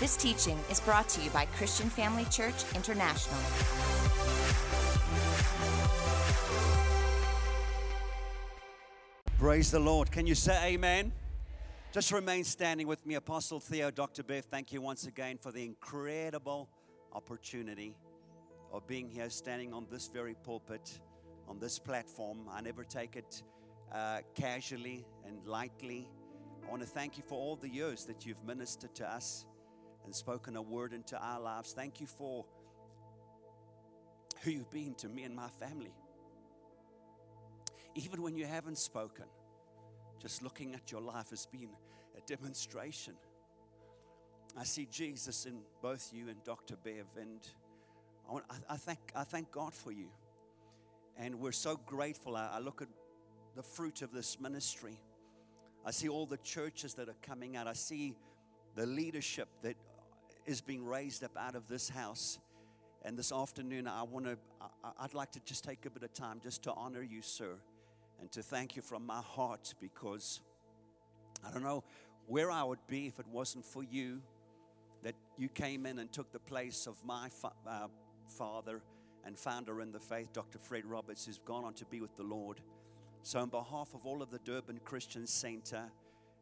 This teaching is brought to you by Christian Family Church International. Praise the Lord. Can you say amen? Just remain standing with me, Apostle Theo, Dr. Bev. Thank you once again for the incredible opportunity of being here, standing on this very pulpit, on this platform. I never take it uh, casually and lightly. I want to thank you for all the years that you've ministered to us and spoken a word into our lives. Thank you for who you've been to me and my family. Even when you haven't spoken, just looking at your life has been a demonstration. I see Jesus in both you and Dr. Bev, and I, want, I, I thank, I thank God for you. And we're so grateful. I, I look at the fruit of this ministry. I see all the churches that are coming out. I see the leadership that is being raised up out of this house. And this afternoon, I want to, I'd like to just take a bit of time just to honor you, sir, and to thank you from my heart because I don't know where I would be if it wasn't for you that you came in and took the place of my fa- uh, father and founder in the faith, Dr. Fred Roberts, who's gone on to be with the Lord. So, on behalf of all of the Durban Christian Center,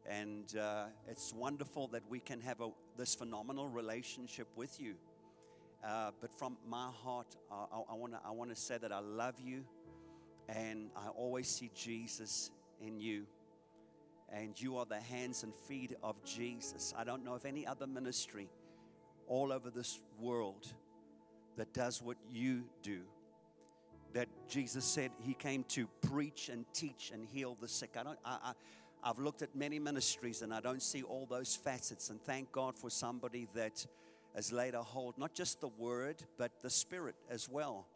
and uh, it's wonderful that we can have a, this phenomenal relationship with you. Uh, but from my heart, I, want to I say that I love you, and I always see Jesus in you. And you are the hands and feet of Jesus. I don't know of any other ministry all over this world that does what you do that Jesus said he came to preach and teach and heal the sick. I don't, I, I, I've looked at many ministries and I don't see all those facets. And thank God for somebody that has laid a hold, not just the word, but the spirit as well.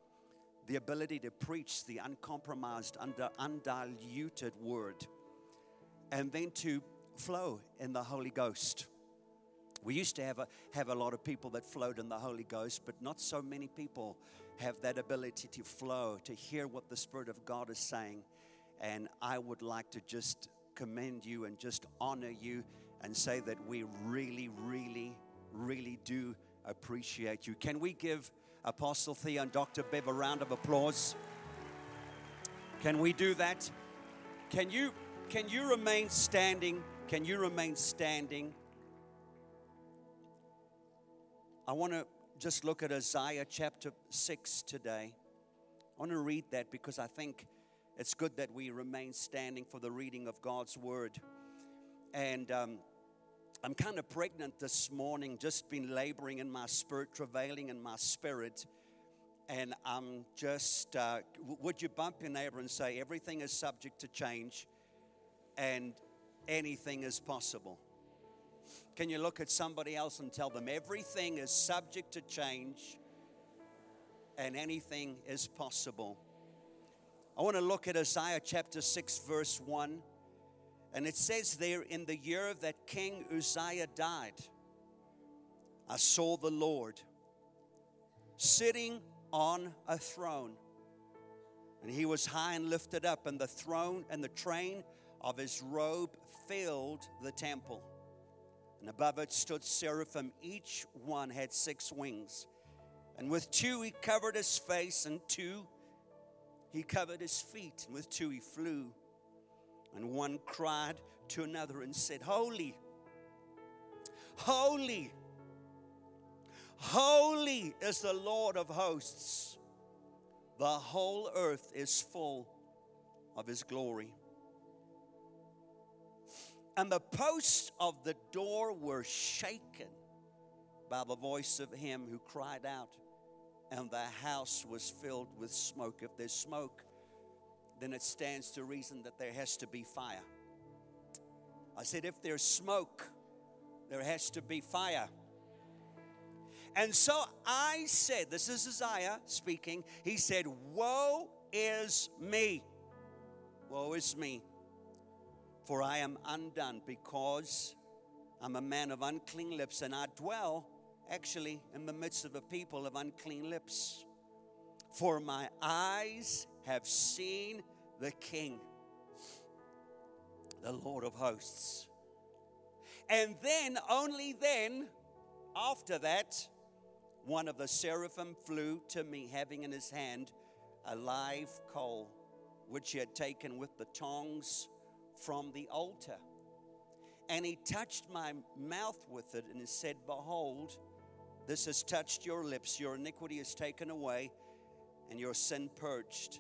The ability to preach the uncompromised, under, undiluted word, and then to flow in the Holy Ghost. We used to have a, have a lot of people that flowed in the Holy Ghost, but not so many people have that ability to flow, to hear what the Spirit of God is saying. And I would like to just commend you and just honor you and say that we really, really, really do appreciate you. Can we give Apostle Theo and Dr. Bev a round of applause? Can we do that? Can you can you remain standing? Can you remain standing? I want to just look at Isaiah chapter 6 today. I want to read that because I think it's good that we remain standing for the reading of God's word. And um, I'm kind of pregnant this morning, just been laboring in my spirit, travailing in my spirit. And I'm just, uh, would you bump your neighbor and say, everything is subject to change and anything is possible? Can you look at somebody else and tell them everything is subject to change and anything is possible? I want to look at Isaiah chapter 6, verse 1. And it says there, in the year that King Uzziah died, I saw the Lord sitting on a throne. And he was high and lifted up, and the throne and the train of his robe filled the temple and above it stood seraphim. Each one had six wings. And with two he covered his face, and two he covered his feet, and with two he flew. And one cried to another and said, Holy, holy, holy is the Lord of hosts. The whole earth is full of his glory and the posts of the door were shaken by the voice of him who cried out, and the house was filled with smoke. If there's smoke, then it stands to reason that there has to be fire. I said, if there's smoke, there has to be fire. And so I said, this is Isaiah speaking. He said, Woe is me. Woe is me. For I am undone because I'm a man of unclean lips, and I dwell actually in the midst of a people of unclean lips. For my eyes have seen the King, the Lord of hosts. And then, only then, After that, one of the seraphim flew to me, having in his hand a live coal, which he had taken with the tongs from the altar. And he touched my mouth with it and said, Behold, this has touched your lips, your iniquity is taken away, and your sin purged.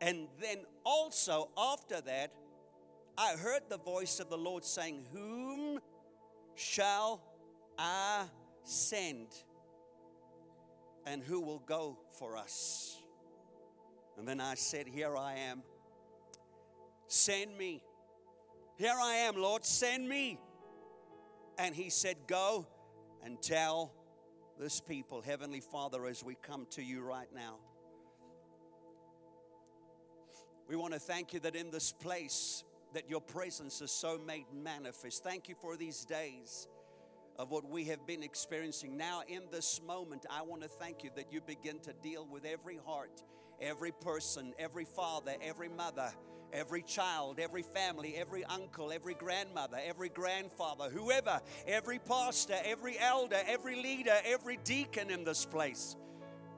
And then also after that, I heard the voice of the Lord saying, Whom shall I send? And who will go for us? And then I said, Here I am. Send me. Here I am, Lord, send me. And he said, Go and tell this people, Heavenly Father, as we come to you right now. We want to thank you that in this place that your presence is so made manifest. Thank you for these days of what we have been experiencing. Now, in this moment, I want to thank you that you begin to deal with every heart, every person, every father, every mother, every child, every family, every uncle, every grandmother, every grandfather, whoever, every pastor, every elder, every leader, every deacon in this place.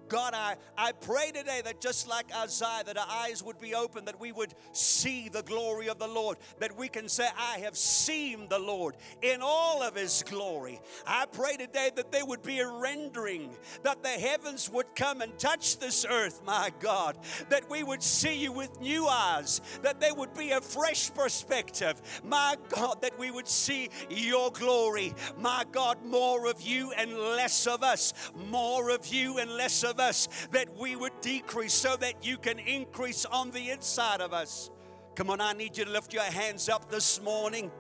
God, I, I pray today that just like Isaiah, that our eyes would be open, that we would see the glory of the Lord, that we can say, I have seen the Lord in all of his glory. I pray today that there would be a rendering, that the heavens would come and touch this earth, my God, that we would see you with new eyes, that there would be a fresh perspective, my God, that we would see your glory, my God, more of you and less of us, more of you and less of of us that we would decrease so that you can increase on the inside of us. Come on, I need you to lift your hands up this morning.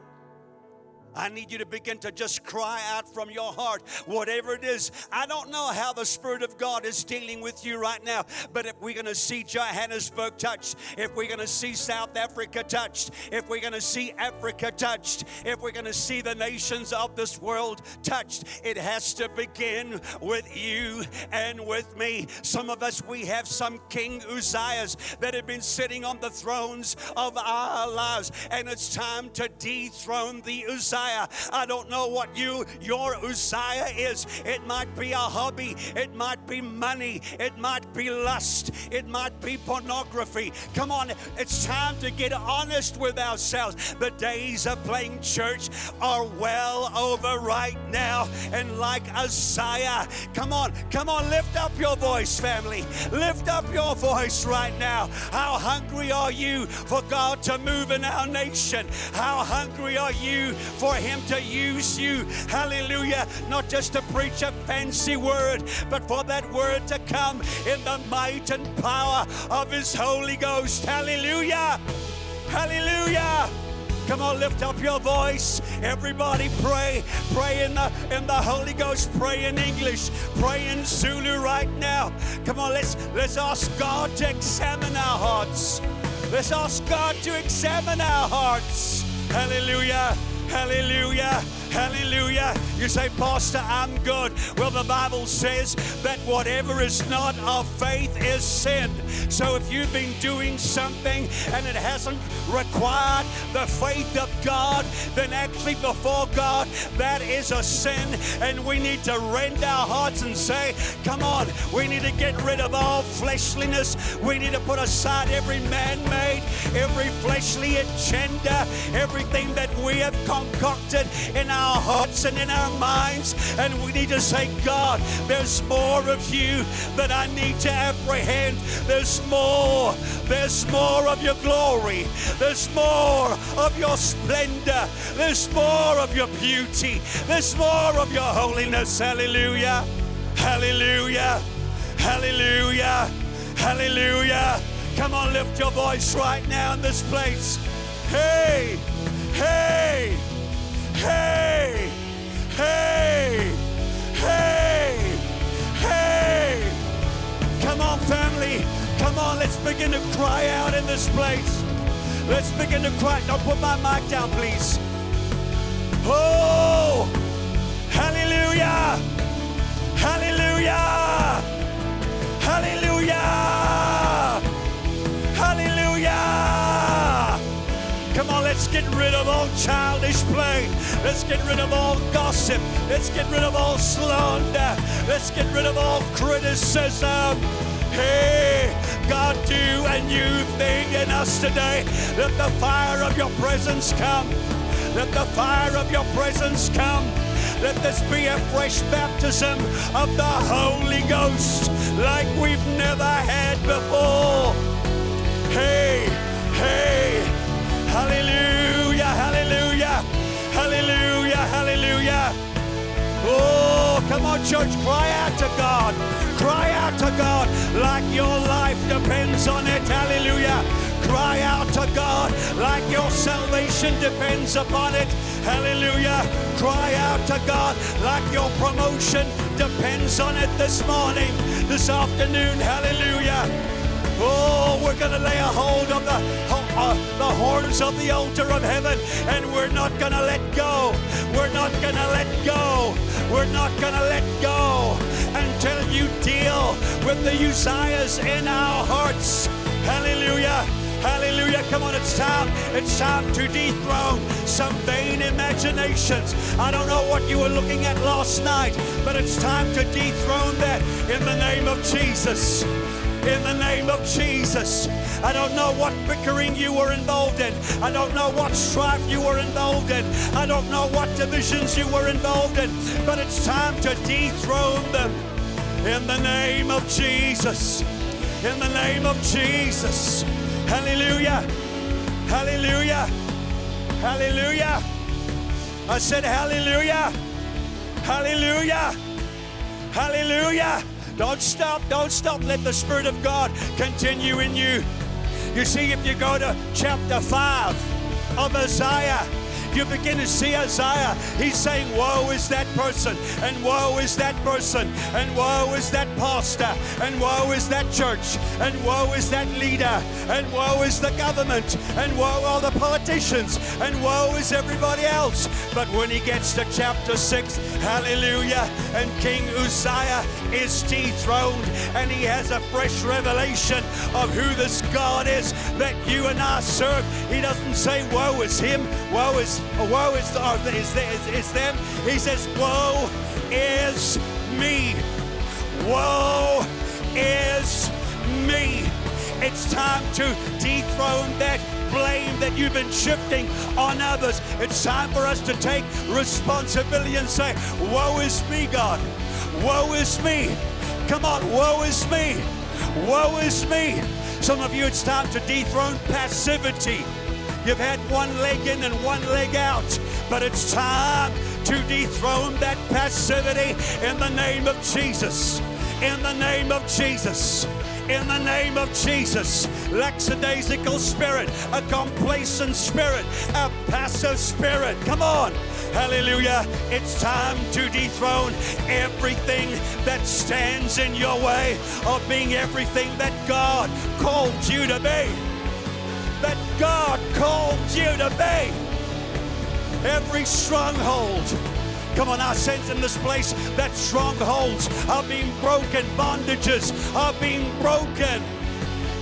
I need you to begin to just cry out from your heart, whatever it is. I don't know how the Spirit of God is dealing with you right now, but if we're going to see Johannesburg touched, if we're going to see South Africa touched, if we're going to see Africa touched, if we're going to see the nations of this world touched, it has to begin with you and with me. Some of us, we have some King Uzziahs that have been sitting on the thrones of our lives, and it's time to dethrone the Uzziah Uzziah. I don't know what you your Uzziah is. It might be a hobby, it might be money, it might be lust, it might be pornography. Come on, it's time to get honest with ourselves. The days of playing church are well over right now. And like Uzziah, come on, come on, lift up your voice, family. Lift up your voice right now. How hungry are you for God to move in our nation? How hungry are you for him to use you. Hallelujah. Not just to preach a fancy word, but for that word to come in the might and power of His Holy Ghost. Hallelujah. Hallelujah. Come on, lift up your voice. Everybody pray. Pray in the in the Holy Ghost. Pray in English. Pray in Zulu right now. Come on, let's let's ask God to examine our hearts. Let's ask God to examine our hearts. Hallelujah. Hallelujah. Hallelujah. You say, Pastor, I'm good. Well, the Bible says that whatever is not of faith is sin. So if you've been doing something and it hasn't required the faith of God, then actually before God, that is a sin. And we need to rend our hearts and say, Come on, we need to get rid of all fleshliness. We need to put aside every man made, every fleshly agenda, everything that we have concocted in our hearts and in our minds. And we need to say, God, there's more of you that I need to apprehend. There's more. There's more of your glory. There's more of your splendor. There's more of your beauty. There's more of your holiness. Hallelujah. Hallelujah. Hallelujah. Hallelujah. Come on, lift your voice right now in this place. Hey, hey. Hey! Hey! Hey! Hey! Come on, family. Come on, let's begin to cry out in this place. Let's begin to cry. Don't put my mic down, please. Oh! Hallelujah! Hallelujah! Hallelujah! Let's get rid of all childish play. Let's get rid of all gossip. Let's get rid of all slander. Let's get rid of all criticism. Hey, God, do a new thing in us today. Let the fire of your presence come. Let the fire of your presence come. Let this be a fresh baptism of the Holy Ghost like we've never had before. Hey, hey, hallelujah, hallelujah, hallelujah, hallelujah. Oh, come on, church, cry out to God. Cry out to God like your life depends on it. Hallelujah. Cry out to God like your salvation depends upon it. Hallelujah. Cry out to God like your promotion depends on it this morning, this afternoon. Hallelujah. Oh, we're going to lay a hold of the, uh, the horns of the altar of heaven, and we're not going to let go. We're not going to let go. We're not going to let go until you deal with the Uzziahs in our hearts. Hallelujah. Hallelujah. Come on, it's time. It's time to dethrone some vain imaginations. I don't know what you were looking at last night, but it's time to dethrone that in the name of Jesus in the name of Jesus. I don't know what bickering you were involved in. I don't know what strife you were involved in. I don't know what divisions you were involved in. But it's time to dethrone them in the name of Jesus. In the name of Jesus. Hallelujah. Hallelujah. Hallelujah. I said, Hallelujah. Hallelujah. Hallelujah. Don't stop, don't stop. Let the Spirit of God continue in you. You see, if you go to chapter 5 of Isaiah, you begin to see Isaiah. He's saying, Woe is that person, and woe is that person, and woe is that pastor, and woe is that church, and woe is that leader, and woe is the government, and woe are the politicians, and woe is everybody else. But when he gets to chapter 6, hallelujah, and King Uzziah is dethroned, and he has a fresh revelation of who this God is that you and I serve. He doesn't say, Woe is him, woe is woe is, the, oh, is, is, is them. He says, Woe is me. Woe is me. It's time to dethrone that blame that you've been shifting on others. It's time for us to take responsibility and say, Woe is me, God. Woe is me. Come on, woe is me. Woe is me. Some of you, it's time to dethrone passivity. You've had one leg in and one leg out, but it's time to dethrone that passivity in the name of Jesus. In the name of Jesus in the name of Jesus. Lackadaisical spirit, a complacent spirit, a passive spirit. Come on. Hallelujah. It's time to dethrone everything that stands in your way of being everything that God called you to be that God called you to be. Every stronghold. Come on, I sense in this place that strongholds are being broken, bondages are being broken.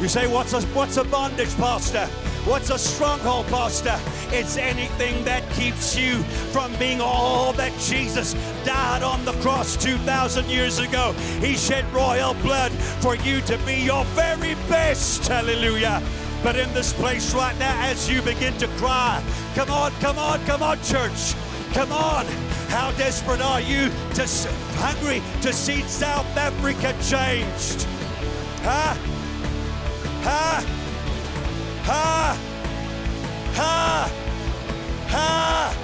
You say, What's a, what's a bondage, Pastor? What's a stronghold, Pastor? It's anything that keeps you from being all that Jesus died on the cross 2,000 years ago. He shed royal blood for you to be your very best. Hallelujah. But in this place right now, as you begin to cry, come on, come on, come on, church. Come on. How desperate are you to hungry to see South Africa changed? Huh? Huh? Huh? Huh? Huh?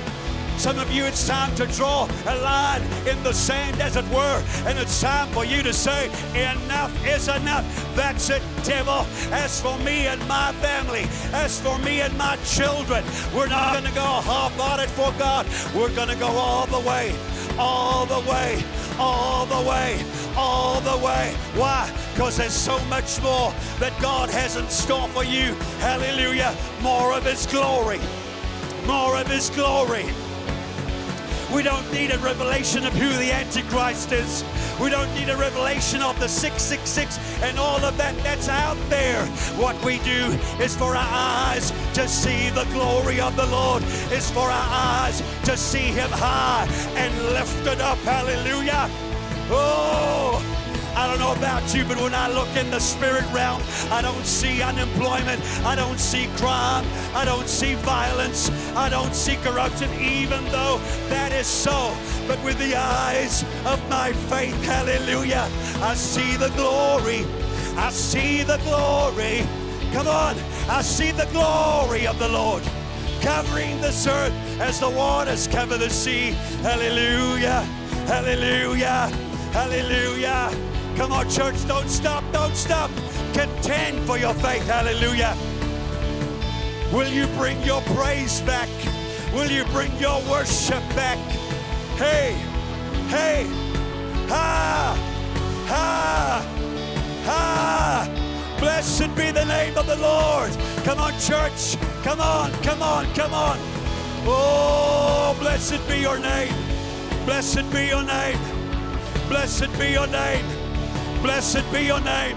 Some of you, it's time to draw a line in the sand, as it were, and it's time for you to say, Enough is enough. That's it, devil. As for me and my family, as for me and my children, we're not going to go half hearted for God. We're going to go all the way, all the way, all the way, all the way. Why? Because there's so much more that God has in store for you. Hallelujah. More of His glory. More of His glory We don't need a revelation of who the Antichrist is. We don't need a revelation of the 666 and all of that that's out there. What we do is for our eyes to see the glory of the Lord, is for our eyes to see Him high and lifted up. Hallelujah. Oh, I don't know about you, but when I look in the spirit realm, I don't see unemployment. I don't see crime. I don't see violence. I don't see corruption, even though that is so. But with the eyes of my faith, hallelujah, I see the glory. I see the glory. Come on, I see the glory of the Lord covering this earth as the waters cover the sea. Hallelujah, hallelujah, hallelujah. Come on, church, don't stop, don't stop. Contend for your faith. Hallelujah. Will you bring your praise back? Will you bring your worship back? Hey, hey, ha, ha, ha. Blessed be the name of the Lord. Come on, church. Come on, come on, come on. Oh, blessed be your name. Blessed be your name. Blessed be your name. Blessed be your name.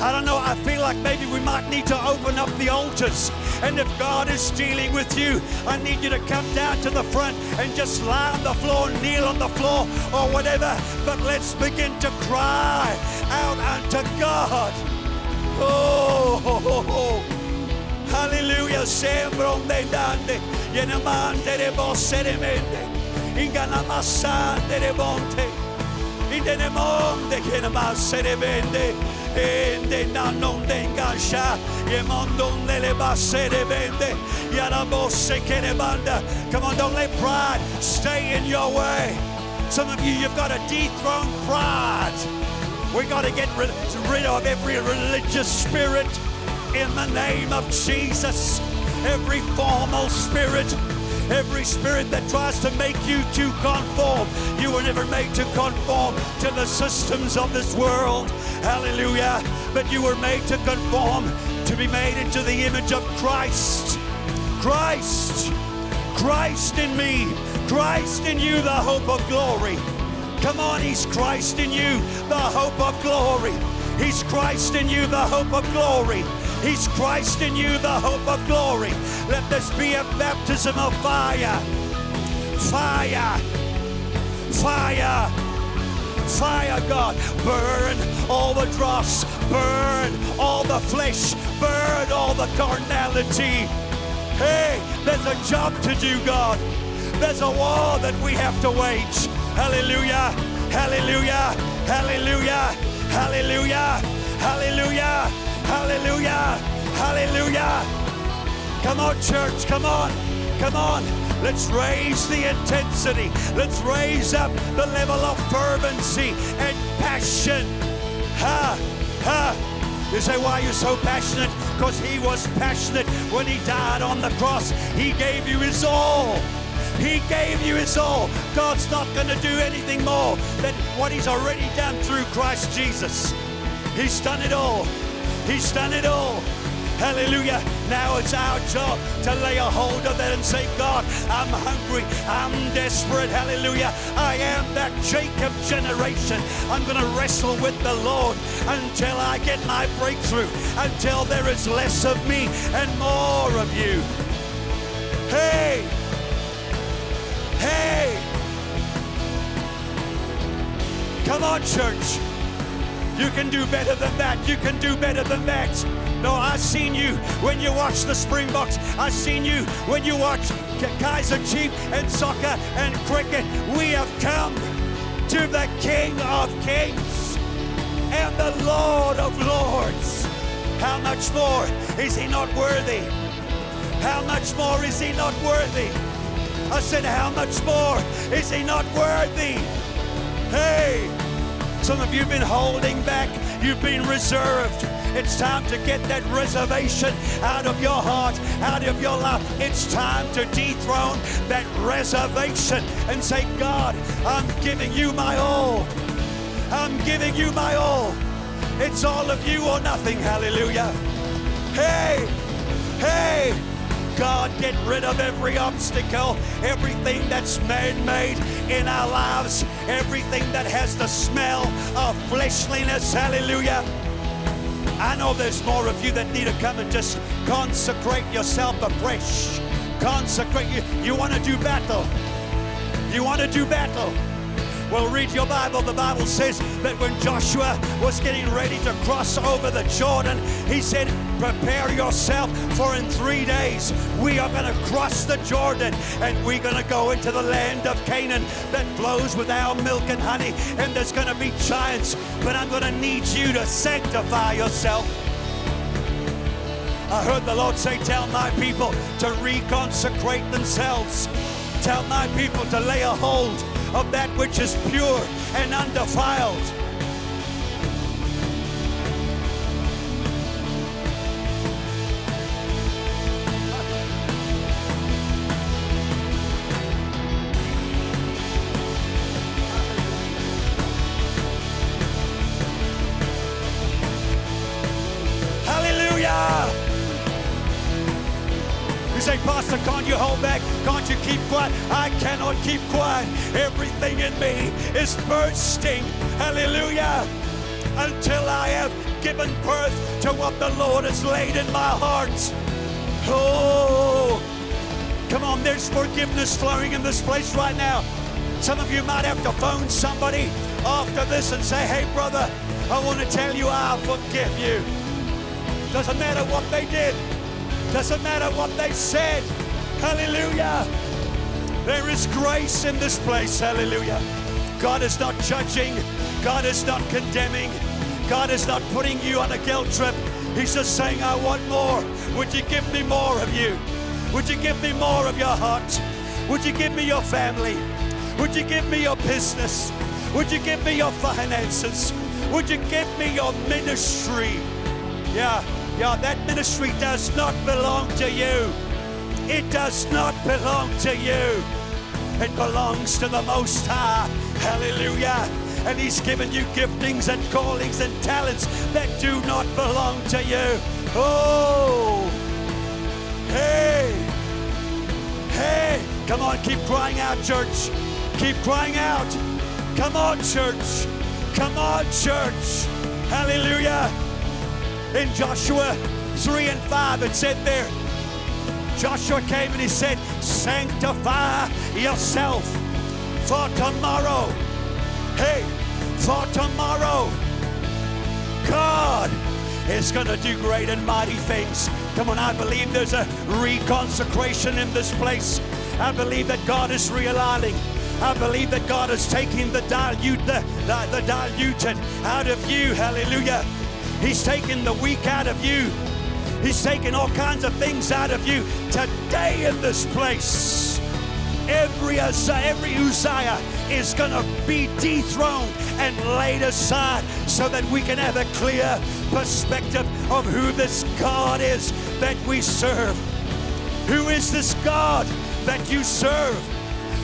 I don't know, I feel like maybe we might need to open up the altars. And if God is dealing with you, I need you to come down to the front and just lie on the floor, kneel on the floor, or whatever. But let's begin to cry out unto God. Oh. Hallelujah. Sembra un dande, yenamante de bosse de mente, inganamassante de monte indene monde che ne basse ne vende ende na non dengasha ye mondon le basse ne vende yara bosse che ne banda come on don't let pride stay in your way. Some of you you've got a dethroned pride. We got to get rid of every religious spirit in the name of Jesus. Every formal spirit Every spirit that tries to make you to conform, you were never made to conform to the systems of this world. Hallelujah. But you were made to conform, to be made into the image of Christ. Christ. Christ in me. Christ in you, the hope of glory. Come on, He's Christ in you, the hope of glory. He's Christ in you, the hope of glory. He's Christ in you, the hope of glory. Let this be a baptism of fire. Fire. Fire. Fire, God. Burn all the dross. Burn all the flesh. Burn all the carnality. Hey, there's a job to do, God. There's a war that we have to wage. Hallelujah. Hallelujah. Hallelujah. Hallelujah. Hallelujah. Hallelujah. Hallelujah. Come on, church. Come on. Come on. Let's raise the intensity. Let's raise up the level of fervency and passion. Ha, ha. You say, why are you so passionate? Because he was passionate when he died on the cross. He gave you his all. He gave you his all. God's not going to do anything more than what he's already done through Christ Jesus. He's done it all. He's done it all. Hallelujah. Now it's our job to lay a hold of that and say, God, I'm hungry. I'm desperate. Hallelujah. I am that Jacob generation. I'm going to wrestle with the Lord until I get my breakthrough, until there is less of me and more of you. Hey! Hey! Come on, church. You can do better than that. You can do better than that. No, I've seen you when you watch the Springboks. I've seen you when you watch Kaizer Chief and soccer and cricket. We have come to the King of Kings and the Lord of Lords. How much more is he not worthy? How much more is he not worthy? I said, How much more is he not worthy? Hey! Some of you have been holding back, you've been reserved. It's time to get that reservation out of your heart, out of your life. It's time to dethrone that reservation and say, God, I'm giving you my all. I'm giving you my all. It's all of you or nothing. Hallelujah. Hey, hey, God, get rid of every obstacle, everything that's man made in our lives, everything that has the smell of fleshliness. Hallelujah. I know there's more of you that need to come and just consecrate yourself afresh. Consecrate you. You want to do battle. You want to do battle. Well, read your Bible. The Bible says that when Joshua was getting ready to cross over the Jordan, he said, Prepare yourself, for in three days we are going to cross the Jordan and we're going to go into the land of Canaan that flows with our milk and honey. And there's going to be giants, but I'm going to need you to sanctify yourself. I heard the Lord say, Tell my people to reconsecrate themselves. Tell my people to lay a hold of that which is pure and undefiled. Cannot keep quiet. Everything in me is bursting. Hallelujah. Until I have given birth to what the Lord has laid in my heart. Oh, come on, there's forgiveness flowing in this place right now. Some of you might have to phone somebody after this and say, hey, brother, I want to tell you I forgive you. Doesn't matter what they did. Doesn't matter what they said. Hallelujah. There is grace in this place. Hallelujah. God is not judging. God is not condemning. God is not putting you on a guilt trip. He's just saying, I want more. Would you give me more of you? Would you give me more of your heart? Would you give me your family? Would you give me your business? Would you give me your finances? Would you give me your ministry? Yeah, yeah, that ministry does not belong to you. It does not belong to you. It belongs to the Most High. Hallelujah. And He's given you giftings and callings and talents that do not belong to you. Oh, hey, hey, come on, keep crying out, church. Keep crying out. Come on, church. Come on, church. Hallelujah. In Joshua 3 and 5, it said there, Joshua came and he said, Sanctify yourself for tomorrow. Hey, for tomorrow, God is going to do great and mighty things. Come on, I believe there's a reconsecration in this place. I believe that God is realigning. I believe that God is taking the dilute, the, the, the diluted out of you. Hallelujah. He's taking the weak out of you. He's taking all kinds of things out of you today in this place. Every Uzziah, every Uzziah is going to be dethroned and laid aside so that we can have a clear perspective of who this God is that we serve. Who is this God that you serve?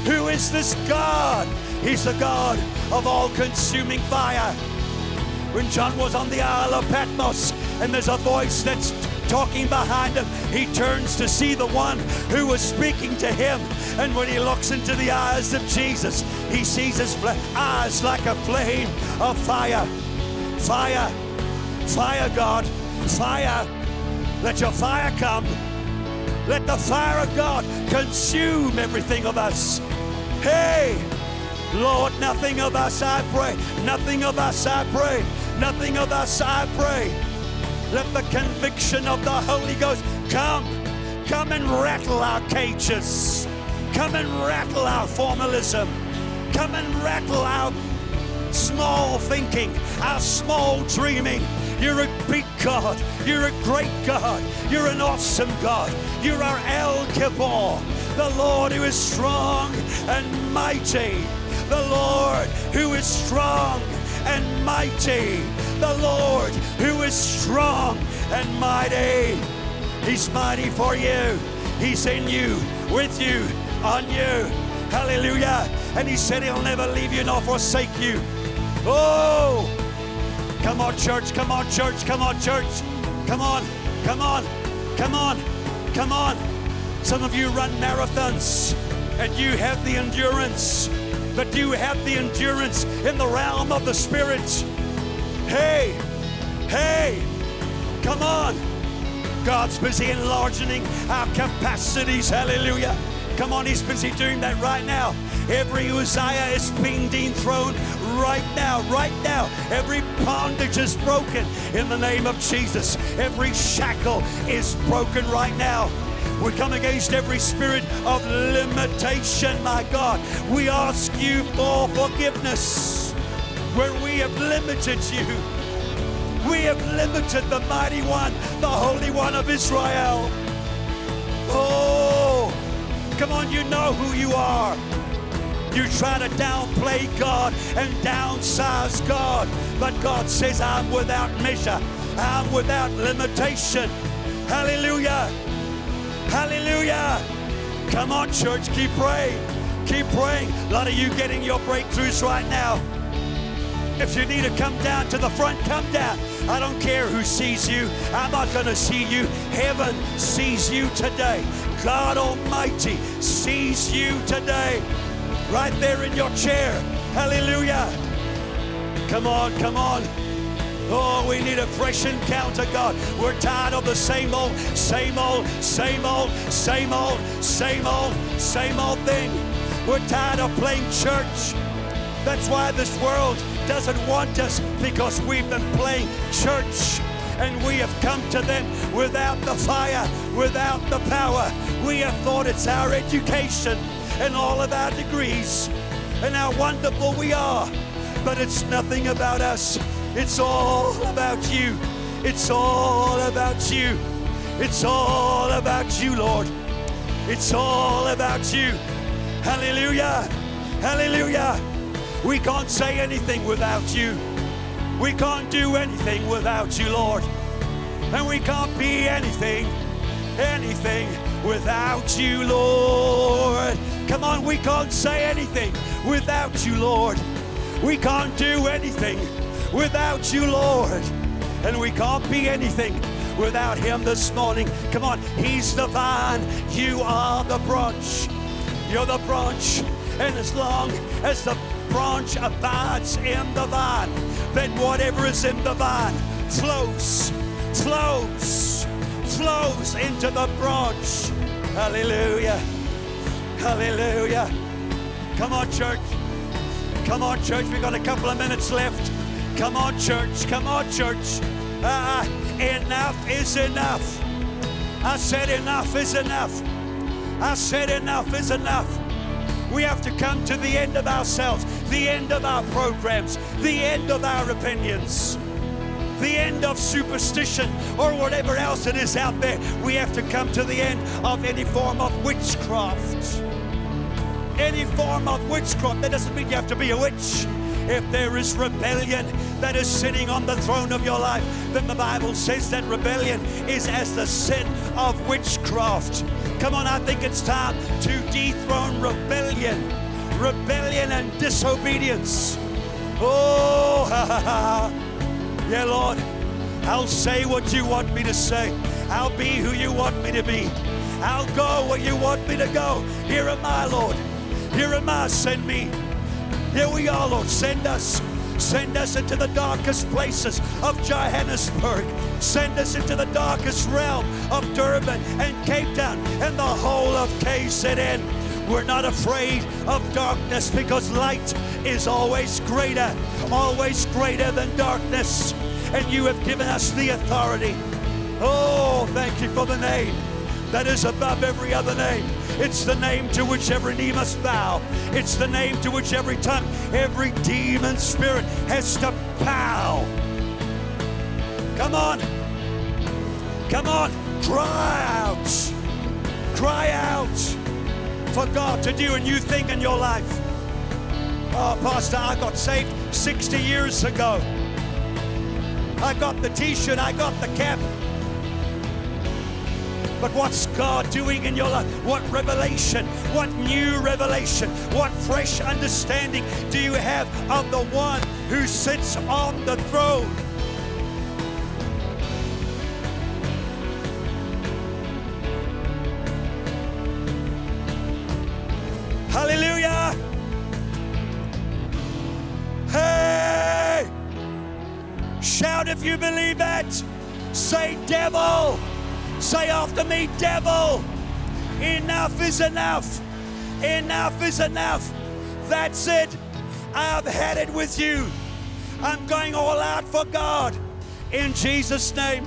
Who is this God? He's the God of all consuming fire. When John was on the Isle of Patmos and there's a voice that's talking behind him, he turns to see the one who was speaking to him. And when he looks into the eyes of Jesus, he sees his eyes like a flame of fire. Fire, fire, God, fire. Let your fire come. Let the fire of God consume everything of us. Hey, Lord, nothing of us, I pray. Nothing of us, I pray. Nothing of us, I pray. Let the conviction of the Holy Ghost come. Come and rattle our cages. Come and rattle our formalism. Come and rattle our small thinking, our small dreaming. You're a big God. You're a great God. You're an awesome God. You're our El Gibor, the Lord who is strong and mighty. The Lord who is strong and mighty. The Lord who is strong and mighty. He's mighty for you. He's in you, with you, on you. Hallelujah. And he said he'll never leave you nor forsake you. Oh, come on, church. Come on, church. Come on, church. Come on. Come on. Come on. Come on. Some of you run marathons and you have the endurance, but you have the endurance in the realm of the Spirit. Hey, hey, come on. God's busy enlarging our capacities. Hallelujah. Come on, He's busy doing that right now. Every Uzziah is being dethroned right now, right now. Every bondage is broken in the name of Jesus. Every shackle is broken right now. We come against every spirit of limitation, my God. We ask you for forgiveness where we have limited you. We have limited the mighty one, the Holy One of Israel. Oh, come on, you know who you are. You try to downplay God and downsize God, but God says, I'm without measure, I'm without limitation. Hallelujah. Hallelujah. Come on, church, keep praying. Keep praying. A lot of you getting your breakthroughs right now. If you need to come down to the front, come down. I don't care who sees you. I'm not going to see you. Heaven sees you today. God Almighty sees you today. Right there in your chair. Hallelujah. Come on, come on. Oh, we need a fresh encounter, God. We're tired of the same old, same old, same old, same old, same old, same old thing. We're tired of playing church. That's why this world doesn't want us because we've been playing church and we have come to them without the fire, without the power. We have thought it's our education and all of our degrees and how wonderful we are. But it's nothing about us. It's all about you. It's all about you. It's all about you, Lord. It's all about you. Hallelujah. Hallelujah. We can't say anything without you. We can't do anything without you, Lord. And we can't be anything, anything without you, Lord. Come on, we can't say anything without you, Lord. We can't do anything without you, Lord. And we can't be anything without Him this morning. Come on, He's the vine, you are the branch. You're the branch. And as long as the branch abides in the vine, then whatever is in the vine flows, flows, flows into the branch. Hallelujah. Hallelujah. Come on, church. Come on, church. We've got a couple of minutes left. Come on, church. Come on, church. Uh, enough is enough. I said enough is enough. I said enough is enough. We have to come to the end of ourselves, the end of our programs, the end of our opinions, the end of superstition or whatever else it is out there. We have to come to the end of any form of witchcraft. Any form of witchcraft. That doesn't mean you have to be a witch. If there is rebellion that is sitting on the throne of your life, then the Bible says that rebellion is as the sin of witchcraft. Come on, I think it's time to dethrone rebellion, rebellion and disobedience. Oh, ha, ha, ha. yeah, Lord, I'll say what you want me to say. I'll be who you want me to be. I'll go where you want me to go. Here am I, Lord. Here am I. Send me. Here we are, Lord. Send us. Send us into the darkest places of Johannesburg. Send us into the darkest realm of Durban and Cape Town and the whole of KZN. We're not afraid of darkness because light is always greater, always greater than darkness. And you have given us the authority. Oh, thank you for the name that is above every other name. It's the name to which every knee must bow. It's the name to which every tongue, every demon spirit has to bow. Come on. Come on. Cry out. Cry out for God to do a new thing in your life. Oh, Pastor, I got saved 60 years ago. I got the t shirt, I got the cap. But what's God doing in your life? What revelation? What new revelation? What fresh understanding do you have of the one who sits on the throne? Hallelujah. Hey! Shout if you believe it. Say, devil. Say after me, devil. Enough is enough. Enough is enough. That's it. I've had it with you. I'm going all out for God. In Jesus' name.